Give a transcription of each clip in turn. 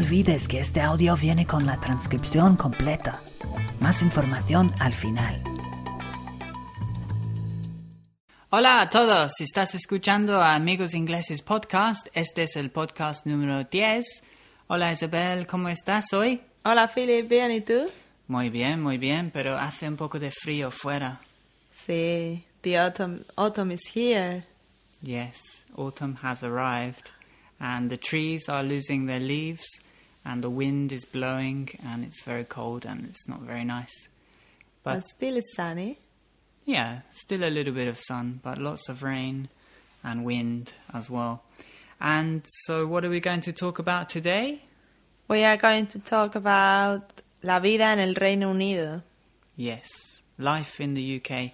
olvides que este audio viene con la transcripción completa. Más información al final. Hola a todos, si estás escuchando a Amigos Ingleses Podcast, este es el podcast número 10. Hola Isabel, ¿cómo estás hoy? Hola Philip, bien, ¿y tú? Muy bien, muy bien, pero hace un poco de frío fuera. Sí, the autumn, autumn is here. Yes, autumn has arrived, and the trees are losing their leaves, and the wind is blowing, and it's very cold, and it's not very nice. But still it's sunny. yeah, still a little bit of sun, but lots of rain and wind as well. And so, what are we going to talk about today? We are going to talk about la vida en el Reino Unido. Yes, life in the UK.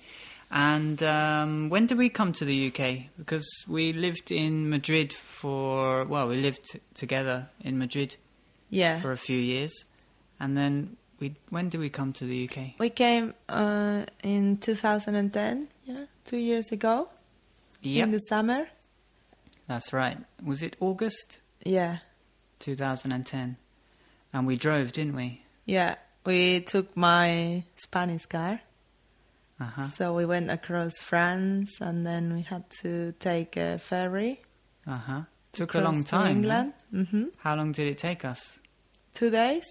And um, when did we come to the UK? Because we lived in Madrid for, well, we lived together in Madrid Yeah. for a few years. And then we, when did we come to the UK? We came uh, in 2010, yeah, two years ago, Yeah, in the summer. that's right. Was it August Yeah, 2010? And we drove, didn't we? yeah. We took my Spanish car, Uh huh. so we went across France, and then we had to take a ferry. Uh huh. Took a long time. England. hmm How long did it take us? Two days.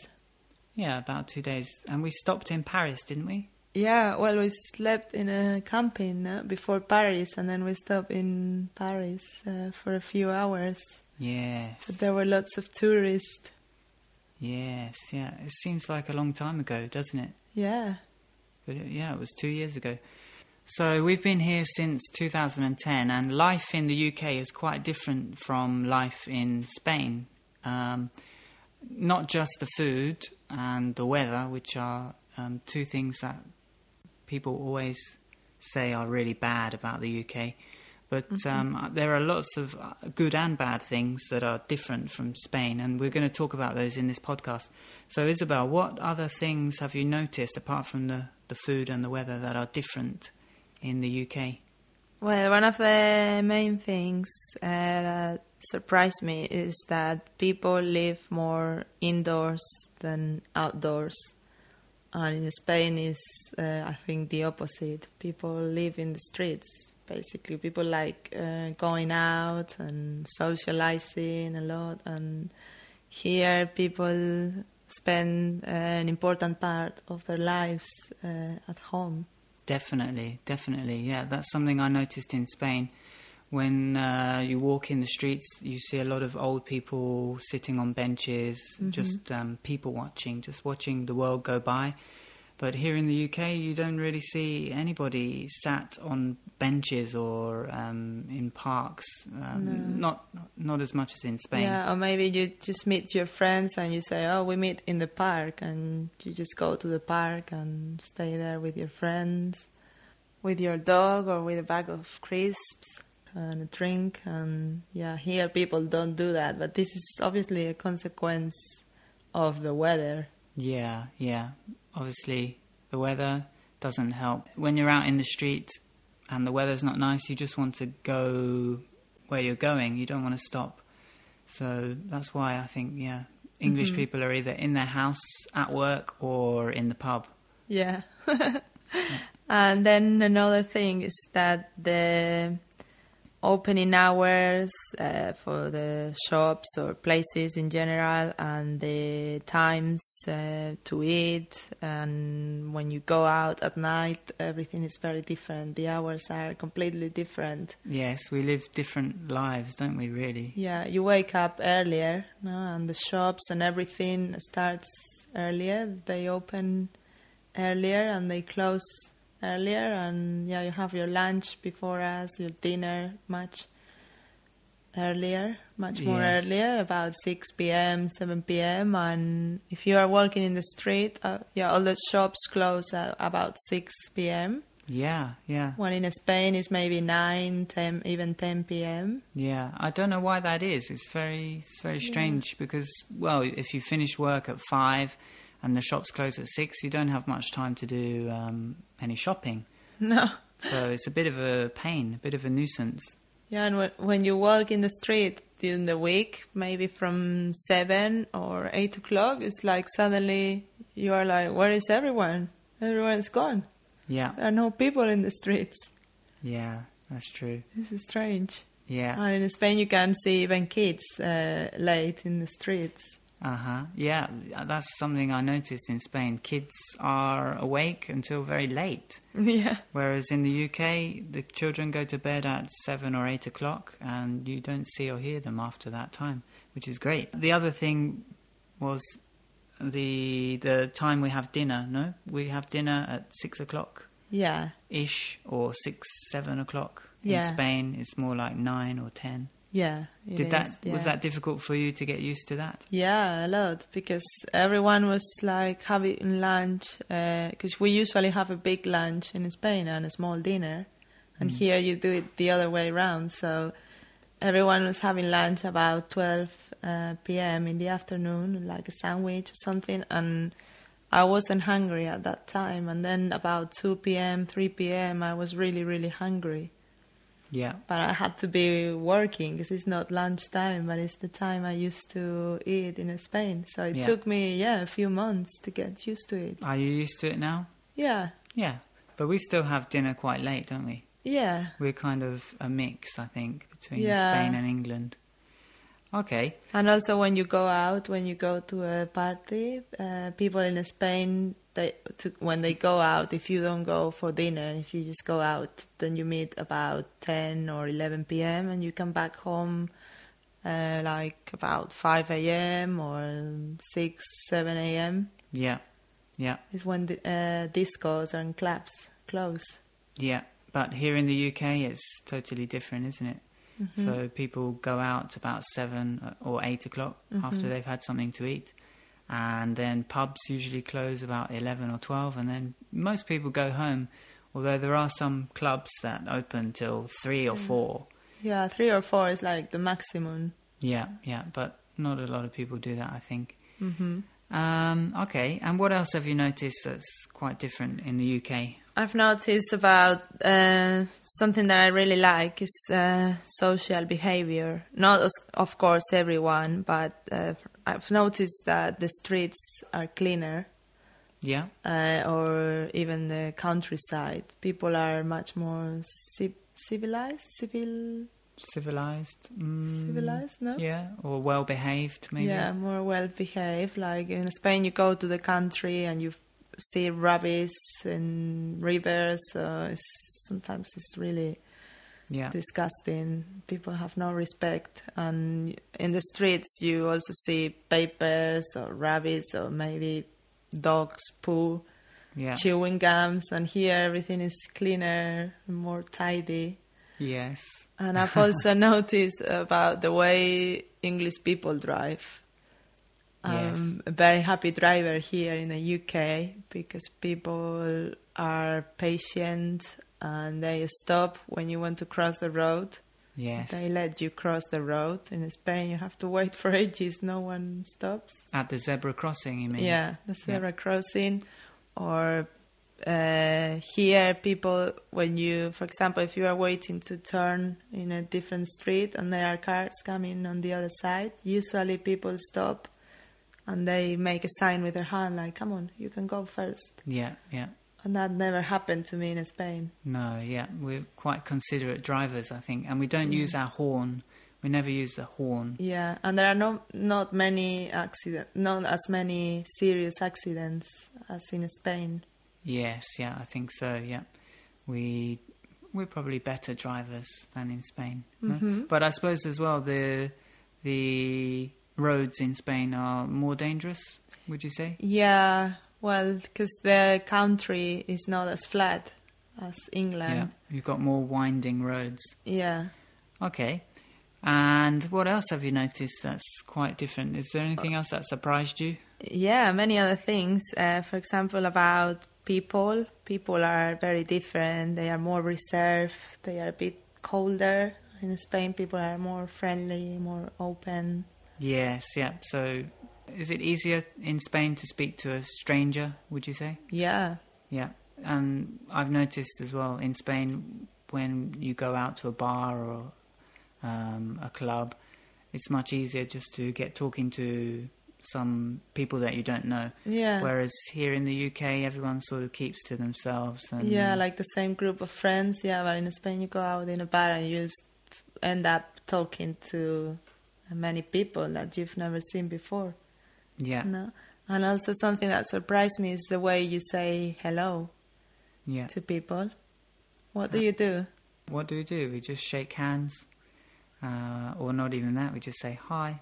Yeah, about two days. And we stopped in Paris, didn't we? Yeah, well, we slept in a camping uh, before Paris, and then we stopped in Paris uh, for a few hours. Yes. But there were lots of tourists. Yes, yeah. It seems like a long time ago, doesn't it? Yeah, But it, yeah, it was two years ago. So we've been here since 2010, and life in the UK is quite different from life in Spain. Um, not just the food and the weather, which are um, two things that people always say are really bad about the UK. But um, there are lots of uh, good and bad things that are different from Spain, and we're going to talk about those in this podcast. So, Isabel, what other things have you noticed apart from the, the food and the weather that are different in the UK? well, one of the main things uh, that surprised me is that people live more indoors than outdoors. And in Spain is, uh, I think, the opposite. People live in the streets. Basically, people like uh, going out and socializing a lot. And here, people spend uh, an important part of their lives uh, at home. Definitely, definitely. Yeah, that's something I noticed in Spain. When uh, you walk in the streets, you see a lot of old people sitting on benches, just um, people watching, just watching the world go by. But here in the UK, you don't really see anybody sat on benches or um, in parks. Um, Not not as much as in Spain. Yeah, or maybe you just meet your friends and you say, "Oh, we meet in the park," and you just go to the park and stay there with your friends, with your dog, or with a bag of crisps and a drink. And yeah, here people don't do that, but this is obviously a consequence of the weather. Yeah, yeah. Obviously, the weather doesn't help. When you're out in the street and the weather's not nice, you just want to go where you're going. You don't want to stop. So that's why I think, yeah, English mm-hmm. people are either in their house, at work, or in the pub. Yeah. and then another thing is that the opening hours uh, for the shops or places in general and the times uh, to eat. And when you go out at night everything is very different. The hours are completely different. Yes, we live different lives, don't we, really? yeah you wake up earlier no? And the shops and everything starts earlier. They open earlier and they close earlier and yeah you have your lunch before us your dinner much earlier much more Yes. earlier about 6 p.m 7 p.m and if you are walking in the street uh, yeah all the shops close at about 6 p.m Yeah, yeah, when in spain it's maybe 9 10 even 10 p.m yeah. I don't know why that is. It's very, it's very strange because, well, if you finish work at five and the shops close at six, you don't have much time to do um, any shopping. no So it's a bit of a pain, a bit of a nuisance. Yeah, and when, when you walk in the street during the week, maybe from seven or eight o'clock, it's like suddenly you are like, where is everyone? Everyone's gone. Yeah, There are no people in the streets. yeah, that's true. This is strange. Yeah, And in Spain, you can see even kids uh, late in the streets. Uh huh. Yeah, that's something I noticed in Spain. Kids are awake until very late. yeah. Whereas in the UK, the children go to bed at seven or eight o'clock, and you don't see or hear them after that time, which is great. The other thing was the the time we have dinner. No, we have dinner at six o'clock Yeah. ish, or six seven o'clock. Yeah. In Spain, it's more like nine or ten. Yeah. Did that is, yeah. was that difficult for you to get used to that? Yeah, a lot because everyone was like having lunch because we usually have a big lunch in Spain and a small dinner, and here you do it the other way around. So everyone was having lunch about 12 uh, p.m. in the afternoon, like a sandwich or something, and I wasn't hungry at that time. And then about 2 p.m., 3 p.m., I was really, really hungry Yeah. but I had to be working because it's not lunchtime, but it's the time I used to eat in Spain. So it Yeah. took me, yeah, a few months to get used to it. Are you used to it now? Yeah, Yeah. But we still have dinner quite late, don't we? yeah, We're kind of a mix, I think, between Yeah. Spain and England. Okay. and also when you go out, when you go to a party, uh, people in Spain, they to, when they go out, if you don't go for dinner, if you just go out, then you meet about ten or eleven p.m. and you come back home. Uh, like about 5 a.m. or 6, 7 a.m. Yeah. Yeah. is when the uh, discos and clubs close. Yeah. But here in the UK, it's totally different, isn't it? Mm-hmm. So people go out about seven or eight o'clock Mm-hmm. after they've had something to eat. And then pubs usually close about 11 or 12. And then most people go home, although there are some clubs that open till 3 or 4. Yeah, three or four is like the maximum. Yeah, yeah. But not a lot of people do that, I think. hmm Um, okay, and what else have you noticed that's quite different in the UK? I've noticed about uh, something that I really like is uh, social behavior. Not, of course, everyone, but uh, I've noticed that the streets are cleaner, Yeah, uh, or even the countryside. People are much more ci- civilized, civil, civilized. Mm, civilized. No. Yeah, or well behaved, maybe. Yeah, more well behaved. Like in Spain, you go to the country and you see rubbish in rivers. So it's, sometimes it's really yeah, disgusting. People have no respect. And in the streets, you also see papers or rabbits or maybe dogs poo, yeah. chewing gums. And here, everything is cleaner, more tidy. Yes. And I've also noticed about the way English people drive. I'm a very happy driver here in the UK because people are patient and they stop when you want to cross the road. Yes. They let you cross the road. In Spain, you have to wait for ages. No one stops. At the zebra crossing, you mean? Yeah, the zebra crossing. Or uh, here, people, when you, for example, if you are waiting to turn in a different street and there are cars coming on the other side, usually people stop and they make a sign with their hand like, come on, you can go first. Yeah, yeah. And that never happened to me in Spain. No, yeah. We're quite considerate drivers, I think. And we don't use our horn. We never use the horn. Yeah, and there are no, not many accidents, not as many serious accidents as in Spain. Yes, yeah, I think so, yeah. We we're probably better drivers than in Spain. no? Mhm. But I suppose as well the the roads in Spain are more dangerous, would you say? Yeah, well, because the country is not as flat as yeah. England. You've got more winding roads. Yeah. Okay. And what else have you noticed that's quite different? Is there anything else that surprised you? Yeah, many other things. Uh, for example, about people. People are very different. They are more reserved. They are a bit colder. In Spain, people are more friendly, more open. Yes, yeah. So is it easier in Spain to speak to a stranger, would you say? Yeah. Yeah, and I've noticed as well in Spain when you go out to a bar or um, a club, it's much easier just to get talking to some people that you don't know. Yeah. Whereas here in the UK, everyone sort of keeps to themselves. And Yeah, like the same group of friends. Yeah, but in Spain, you go out in a bar and you just end up talking to many people that you've never seen before. Yeah, No, and also something that surprised me is the way you say hello yeah. to people. What do you do? What do we do? We just shake hands, uh, or not even that. We just say hi.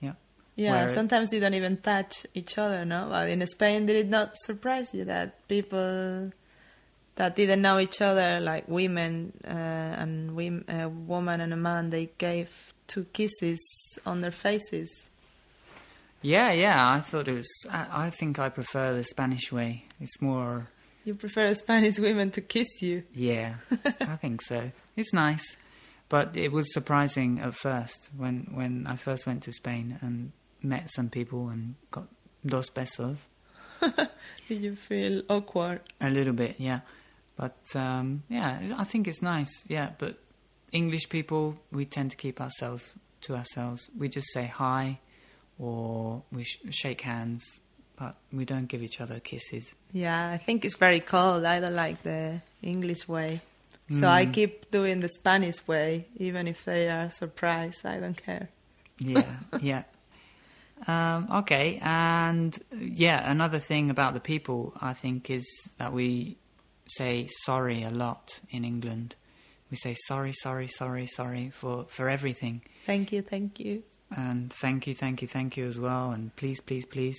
Yeah, Yeah, Where- sometimes you don't even touch each other, no? But in Spain, did it not surprise you that people that didn't know each other, like women uh, and women, a woman and a man, they gave two kisses on their faces? Yeah, yeah. I thought it was. I, I think I prefer the Spanish way. It's more. You prefer Spanish women to kiss you? Yeah, I think so. It's nice, but it was surprising at first when when I first went to Spain and met some people and got dos besos. Did you feel awkward? A little bit, yeah. But um, yeah, I think it's nice. Yeah, but English people, we tend to keep ourselves to ourselves. We just say hi, or we sh- shake hands, but we don't give each other kisses. Yeah, I think it's very cold. I don't like the English way. So I keep doing the Spanish way, even if they are surprised. I don't care. Yeah, yeah. Um, okay, and yeah, another thing about the people, I think, is that we say sorry a lot in England. We say sorry, sorry, sorry, sorry for, for everything. Thank you, thank you. And thank you, thank you, thank you as well, and please, please, please.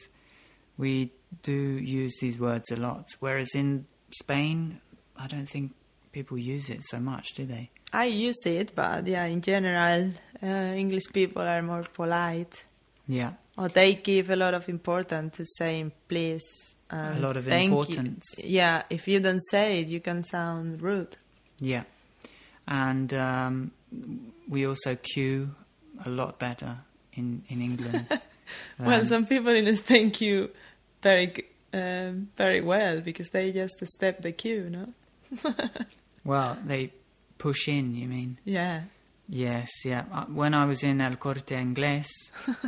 We do use these words a lot, whereas in Spain, I don't think people use it so much, do they? I use it, but yeah, in general, uh, English people are more polite. Yeah, Or they give a lot of importance to saying please. And lot of thank you. importance. Yeah, if you don't say it, you can sound rude. yeah, and um, we also queue a lot better in in England. well, some people in Spain queue very, um, very well because they just step the queue, no? well, they push in. You mean? Yeah. Yes, yeah. Uh, When I was in El Corte Inglés,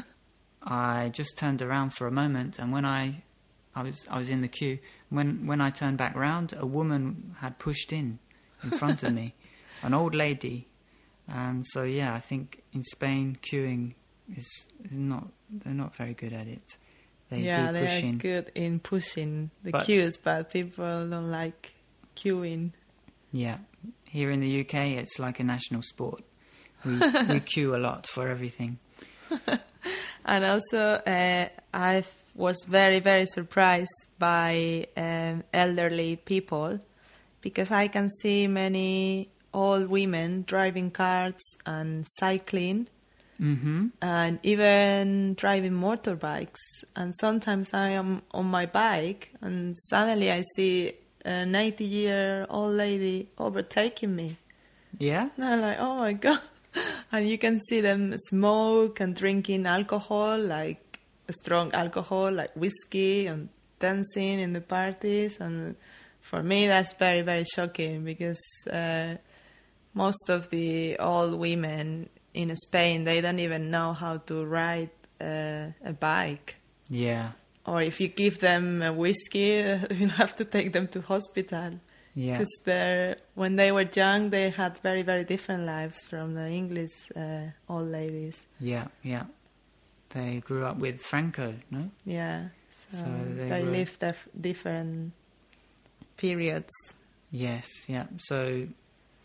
I just turned around for a moment, and when I, I was, I was in the queue. When when I turned back round, a woman had pushed in, in front of me, an old lady, and so yeah, I think in Spain queuing is, is not they're not very good at it. They yeah, do they are good in pushing the But- queues, but people don't like queuing. Yeah, here in the UK, it's like a national sport. We we queue a lot for everything. And also, uh, I was very, very surprised by um, elderly people because I can see many old women driving cars and cycling hmm and even driving motorbikes. And sometimes I am on my bike and suddenly I see an 80 year old lady overtaking me. Yeah. And I'm like, oh my god. And you can see them smoke and drinking alcohol, like strong alcohol, like whiskey, and dancing in the parties. And for me, that's very, very shocking because uh, most of the old women in Spain, they don't even know how to ride uh, a bike. Yeah. Or if you give them a whiskey, you'll have to take them to hospital. Yeah. Because they're when they were young, they had very very different lives from the English uh, old ladies. Yeah, yeah. They grew up with Franco, no? Yeah, so, So they they, lived dif- different periods. Yes, yeah. So,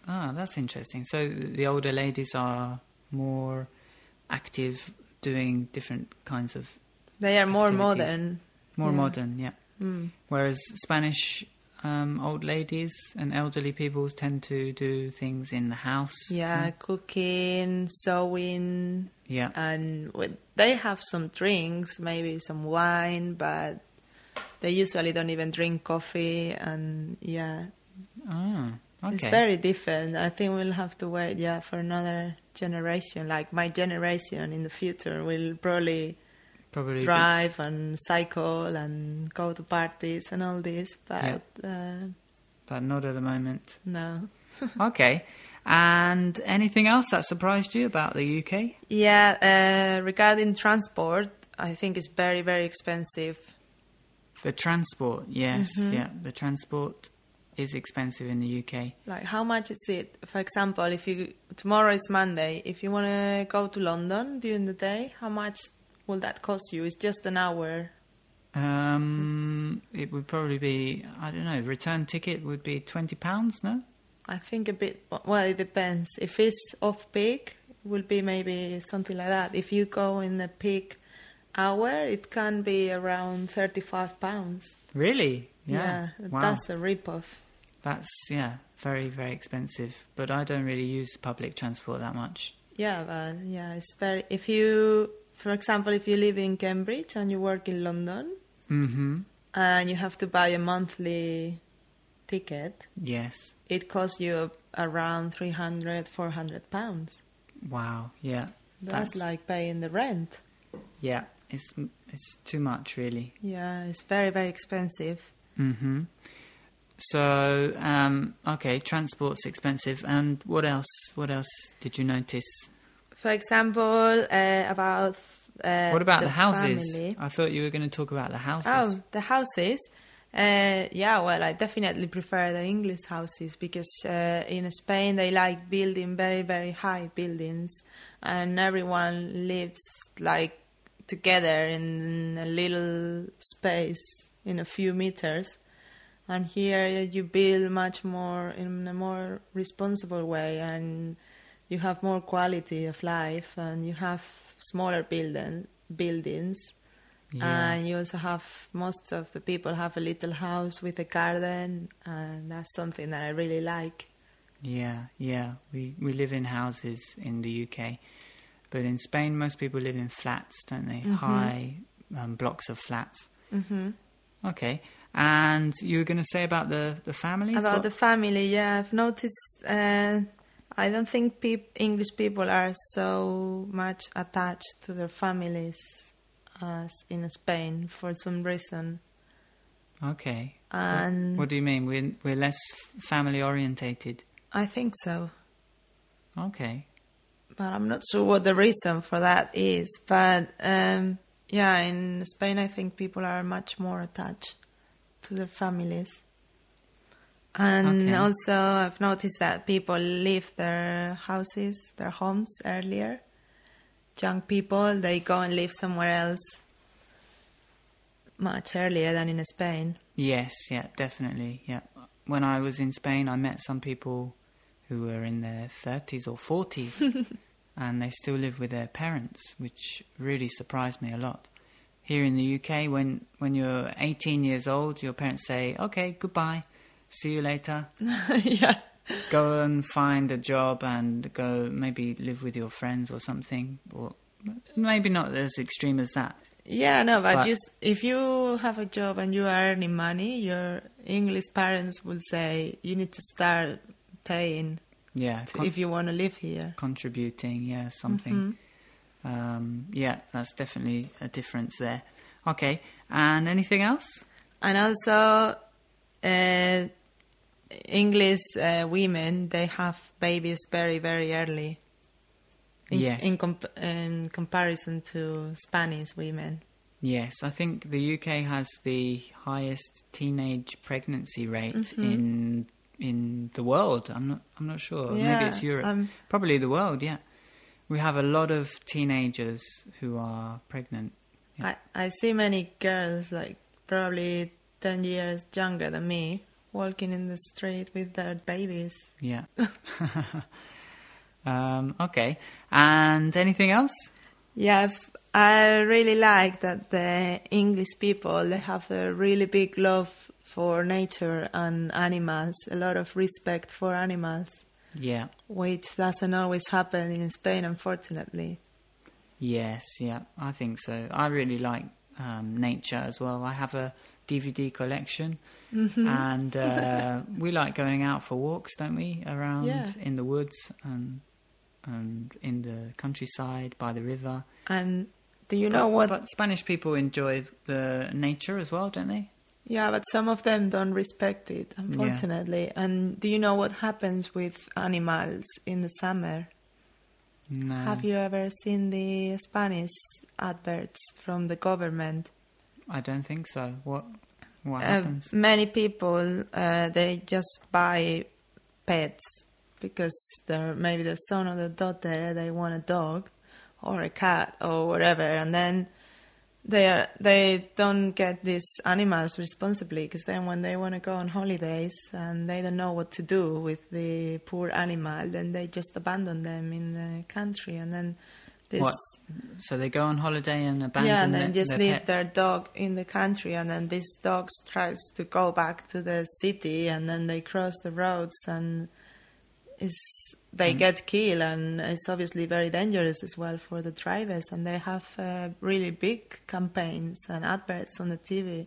ah, that's interesting. So the older ladies are more active, doing different kinds of They are more Activities. modern. more Yeah. modern, yeah. Mm. Whereas Spanish um, old ladies and elderly people tend to do things in the house. Yeah, cooking, sewing, yeah, and they have some drinks, maybe some wine, but they usually don't even drink coffee. And yeah, Ah, okay. It's very different. I think we'll have to wait, yeah, for another generation. Like my generation in the future will probably Probably be- drive and cycle and go to parties and all this, but uh, but not at the moment. no. okay. And anything else that surprised you about the UK? Yeah, uh, regarding transport, I think it's very, very expensive. The transport, yes, yeah, the transport is expensive in the UK. Like, how much is it? For example, if you tomorrow is Monday, if you want to go to London during the day, how much will that cost you? It's just an hour. Um, it would probably be I don't know. Return ticket would be twenty pounds. No. I think a bit. Well, it depends. If it's off peak, it will be maybe something like that. If you go in the peak hour, it can be around thirty-five pounds. Really? Yeah. wow. that's a rip-off. That's yeah, very very expensive. But I don't really use public transport that much. Yeah, but yeah, it's very. If you, for example, if you live in Cambridge and you work in London, Mm-hmm. and you have to buy a monthly ticket, Yes. it costs you around 300, 400 pounds. Wow. Yeah. That's, like paying the rent. yeah. It's it's too much really. Yeah, it's very, very expensive. Mm-hmm. So um, okay, transport's expensive. And what else? What else did you notice? For example, uh, about uh, what about the, houses? family. I thought you were going to talk about the houses. Oh, the houses. Uh, yeah, well, I definitely prefer the English houses because uh, in Spain they like building very, very high buildings, and everyone lives like together in a little space in a few meters. And here you build much more in a more responsible way, and you have more quality of life, and you have smaller building, buildings. Yeah. And you also have most of the people have a little house with a garden, and that's something that I really like. Yeah, yeah. We we live in houses in the UK, but in Spain, most people live in flats, don't they? Mm-hmm. High um, blocks of flats. hmm Okay. And you were going to say about the the families? About What- the family, yeah, I've noticed. Uh, I don't think peop- English people are so much attached to their families as in Spain for some reason. okay. And What do you mean? We're we're less family orientated. I think so. Okay. but I'm not sure what the reason for that is. But um, yeah, in Spain, I think people are much more attached to their families. And Okay. also, I've noticed that people leave their houses, their homes earlier. Young people, they go and live somewhere else much earlier than in Spain. Yes, yeah, definitely. Yeah. When I was in Spain, I met some people who were in their 30s or 40s and they still live with their parents, which really surprised me a lot. Here in the UK, when, when you're 18 years old, your parents say, okay, goodbye, see you later. yeah. Go and find a job and go maybe live with your friends or something. Or maybe not as extreme as that. Yeah, no, but, But- just if you have a job and you are earning money, your English parents will say you need to start paying Yeah, to, if you want to live here. contributing, yeah, something. Mm-hmm. Um, yeah, that's definitely a difference there. Okay, and anything else? And also, uh, English uh, women they have babies very very early. In, Yes. In, comp- in comparison to Spanish women. Yes, I think the UK has the highest teenage pregnancy rate in in the world. I'm not I'm not sure. Maybe it's Europe. um, Probably the world. Yeah, we have a lot of teenagers who are pregnant. Yeah. I, I see many girls like probably ten years younger than me walking in the street with their babies. Yeah. um, okay, and anything else? Yeah, I really like that the English people they have a really big love for nature and animals, a lot of respect for animals, Yeah. which doesn't always happen in Spain, unfortunately. Yes, yeah, I think so. I really like um, nature as well. I have a DVD collection, Mm-hmm. and uh, we like going out for walks, don't we? Around Yeah. in the woods and and in the countryside by the river. And do you know but, what? But Spanish people enjoy the nature as well, don't they? Yeah, but some of them don't respect it, unfortunately. And do you know what happens with animals in the summer? No. Have you ever seen the Spanish adverts from the government? I don't think so. What what Uh, happens? many people uh, they just buy pets because their maybe their son or their daughter they want a dog or a cat or whatever, and then they are, they don't get these animals responsibly because then when they want to go on holidays and they don't know what to do with the poor animal, then they just abandon them in the country, and then this What? So they go on holiday and abandon yeah, and then just their leave pets? their dog in the country, and then this dog tries to go back to the city, and then they cross the roads, and is they Mm. get killed, and it's obviously very dangerous as well for the drivers. And they have uh, really big campaigns and adverts on the TV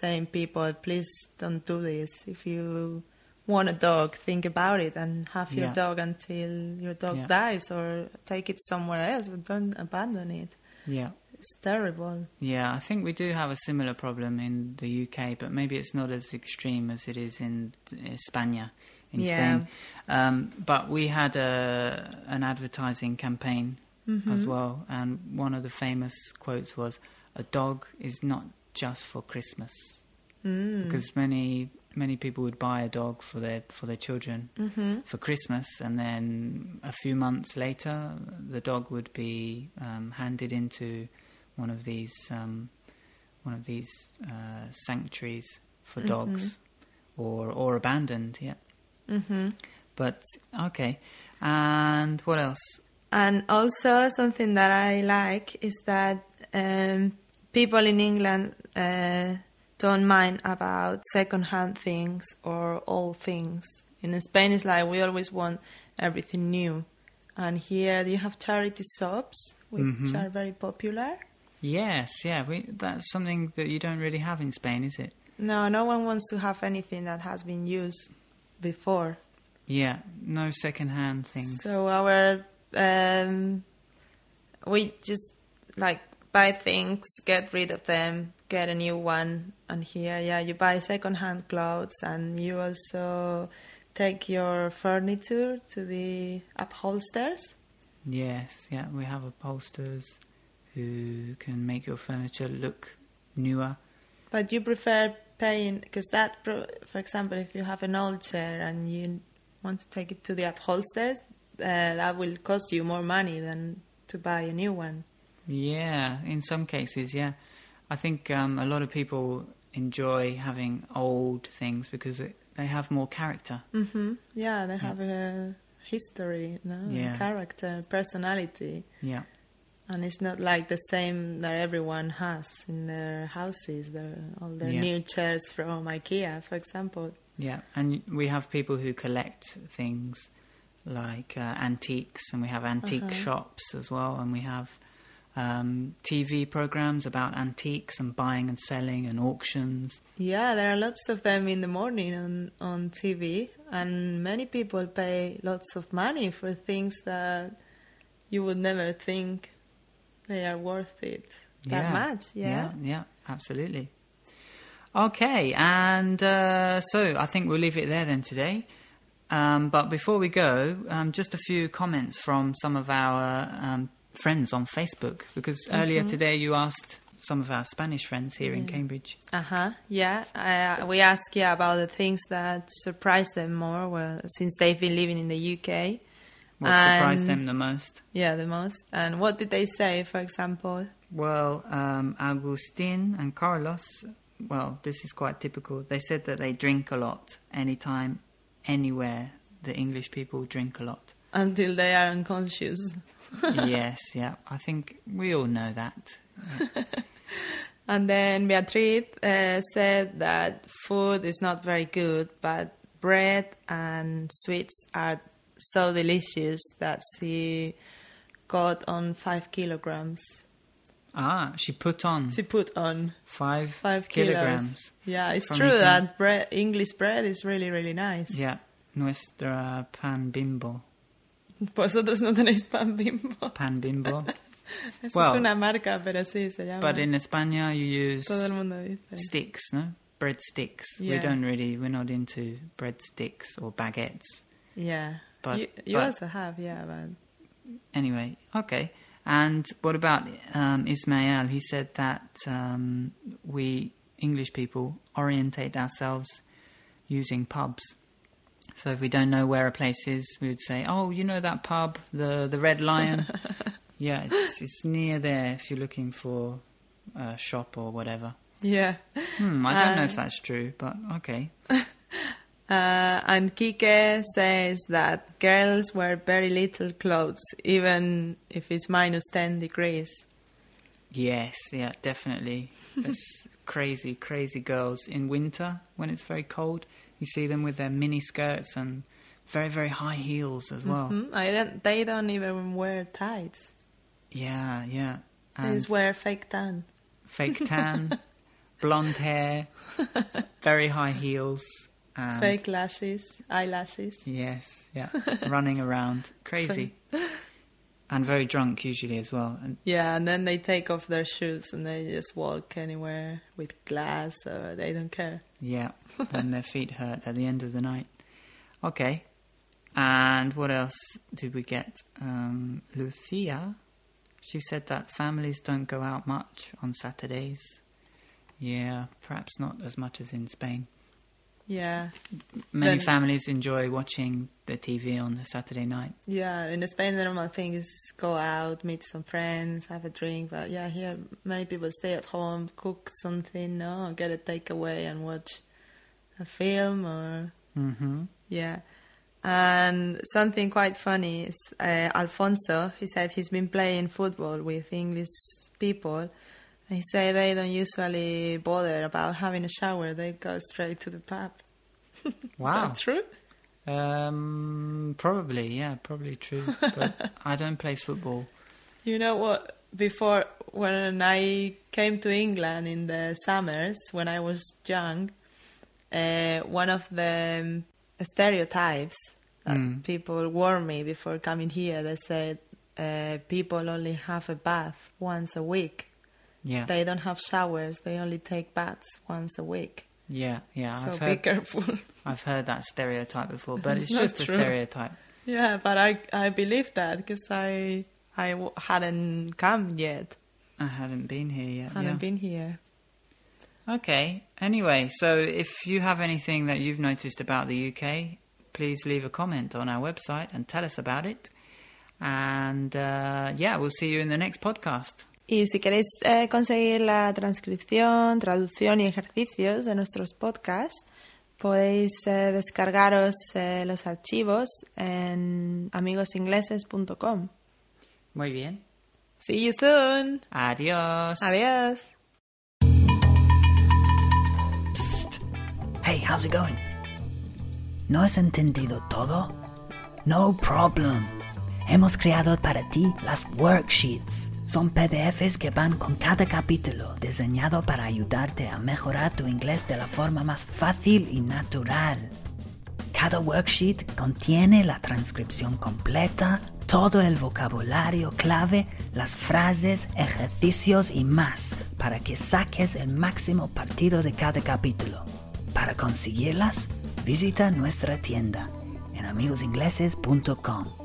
saying, "People, please don't do this. If you want a dog, think about it and have your Yeah. dog until your dog Yeah. dies, or take it somewhere else, but don't abandon it." Yeah. It's terrible. Yeah, I think we do have a similar problem in the UK, but maybe it's not as extreme as it is in España, in Yeah. Spain. Um, but we had a, an advertising campaign Mm-hmm. as well, and one of the famous quotes was, "A dog is not just for Christmas," Mm. because many many people would buy a dog for their for their children Mm-hmm. for Christmas, and then a few months later, the dog would be um, handed into one of these um, one of these uh, sanctuaries for dogs, or or abandoned. Yeah, Mm-hmm. but okay. And what else? And also something that I like is that um, people in England uh, don't mind about second-hand things or old things. In Spain, it's like we always want everything new, and here you have charity shops which Mhm. are very popular. Yes, yeah, we, that's something that you don't really have in Spain, is it? No, no one wants to have anything that has been used before. Yeah, no second-hand things. So our um, we just like buy things, get rid of them, get a new one, and here, yeah, you buy second-hand clothes, and you also take your furniture to the upholsters. Yes, yeah, we have upholsterers who can make your furniture look newer. But you prefer paying because that, for example, if you have an old chair and you want to take it to the upholsters, uh, that will cost you more money than to buy a new one. Yeah, in some cases, yeah. I think um, a lot of people enjoy having old things because it, they have more character. hmm Yeah, they have a history, no? Yeah. character, personality, Yeah, and it's not like the same that everyone has in their houses. Their, all their Yeah. new chairs from IKEA, for example. yeah. And we have people who collect things like uh, antiques, and we have antique Uh-huh. shops as well, and we have um, TV programs about antiques and buying and selling and auctions. Yeah, there are lots of them in the morning on on TV, and many people pay lots of money for things that you would never think they are worth it that Yeah. much. Yeah. yeah, yeah, absolutely. Okay, and uh, so I think we'll leave it there then today. Um, but before we go, um, just a few comments from some of our um, friends on Facebook, because earlier today you asked some of our Spanish friends here in Cambridge. Uh huh. Yeah. Uh, we asked yeah about the things that surprised them more. Well, since they've been living in the UK. What surprised them the most? Yeah, the most. And what did they say, for example? Well, um, Agustin and Carlos, well, this is quite typical. They said that they drink a lot anytime, anywhere. The English people drink a lot. Until they are unconscious. yes, yeah. I think we all know that. And then Beatriz uh, said that food is not very good, but bread and sweets are so delicious that she got on five kilograms. Ah, she put on She put on five, five kilograms. kilos. Yeah, it's true that bread, English bread is really, really nice. Yeah, nuestra pan bimbo. Vosotros no tenéis pan bimbo. Pan bimbo. Eso Well, es una marca, pero sí se llama. but in España you use Todo el mundo dice. sticks, no? breadsticks. We Yeah. don't really, we're not into breadsticks or baguettes. Yeah. But- you, you but- also have, yeah, but Anyway, okay. And what about um, Ismail? He said that um, we English people orientate ourselves using pubs. So if we don't know where a place is, we would say, "Oh, you know that pub, the the Red Lion? yeah, it's it's near there. If you're looking for a shop or whatever." yeah. Hmm, I don't know if Uh, that's true, but okay. Uh, and Kike says that girls wear very little clothes, even if it's minus 10 degrees. Yes, yeah, definitely. There's crazy, crazy girls in winter when it's very cold. You see them with their mini skirts and very, very high heels as well. Hmm? I don't, they don't even wear tights. Yeah, yeah. They And just wear fake tan. fake tan, blonde hair, very high heels, and fake lashes, eyelashes. yes, yeah, running around, crazy, and very drunk usually as well. And Yeah, and then they take off their shoes and they just walk anywhere with glass or they don't care. Yeah, when their feet hurt at the end of the night. Okay. And what else did we get? Um, Lucia, she said that families don't go out much on Saturdays. Yeah, perhaps not as much as in Spain. Yeah, Many Then- families enjoy watching the TV on the Saturday night. yeah. In Spain, the normal thing is go out, meet some friends, have a drink. But yeah, here many people stay at home, cook something, no, get a takeaway and watch a film or hmm Yeah. And something quite funny is uh, Alfonso, he said he's been playing football with English people. And say they don't usually bother about having a shower, they go straight to the pub. Wow. Is that true? Um, probably, yeah, probably true. But I don't play football. You know what? Before, when I came to England in the summers, when I was young, uh, one of the um, stereotypes that Mm. people warned me before coming here, they said uh, people only have a bath once a week. Yeah, They don't have showers, they only take baths once a week. yeah, yeah. so I've be heard, careful. I've heard that stereotype before, but It's it's, just true. a stereotype. yeah, but I, I believe that because I, I w- hadn't come yet, I haven't been here yet. hadn't yeah. been here. Okay. Anyway, so if you have anything that you've noticed about the UK, please leave a comment on our website and tell us about it. And uh, yeah, we'll see you in the next podcast. Y si queréis eh, conseguir la transcripción, traducción y ejercicios de nuestros podcasts, podéis eh, descargaros eh, los archivos en amigosingleses.com. Muy bien. See you soon. Adiós. Adiós. Psst. Hey, how's it going? ¿No has entendido todo? No problem. Hemos creado para ti las worksheets. Son PDFs que van con cada capítulo, diseñado para ayudarte a mejorar tu inglés de la forma más fácil y natural. Cada worksheet contiene la transcripción completa, todo el vocabulario clave, las frases, ejercicios y más para que saques el máximo partido de cada capítulo. Para conseguirlas, visita nuestra tienda en amigosingleses.com.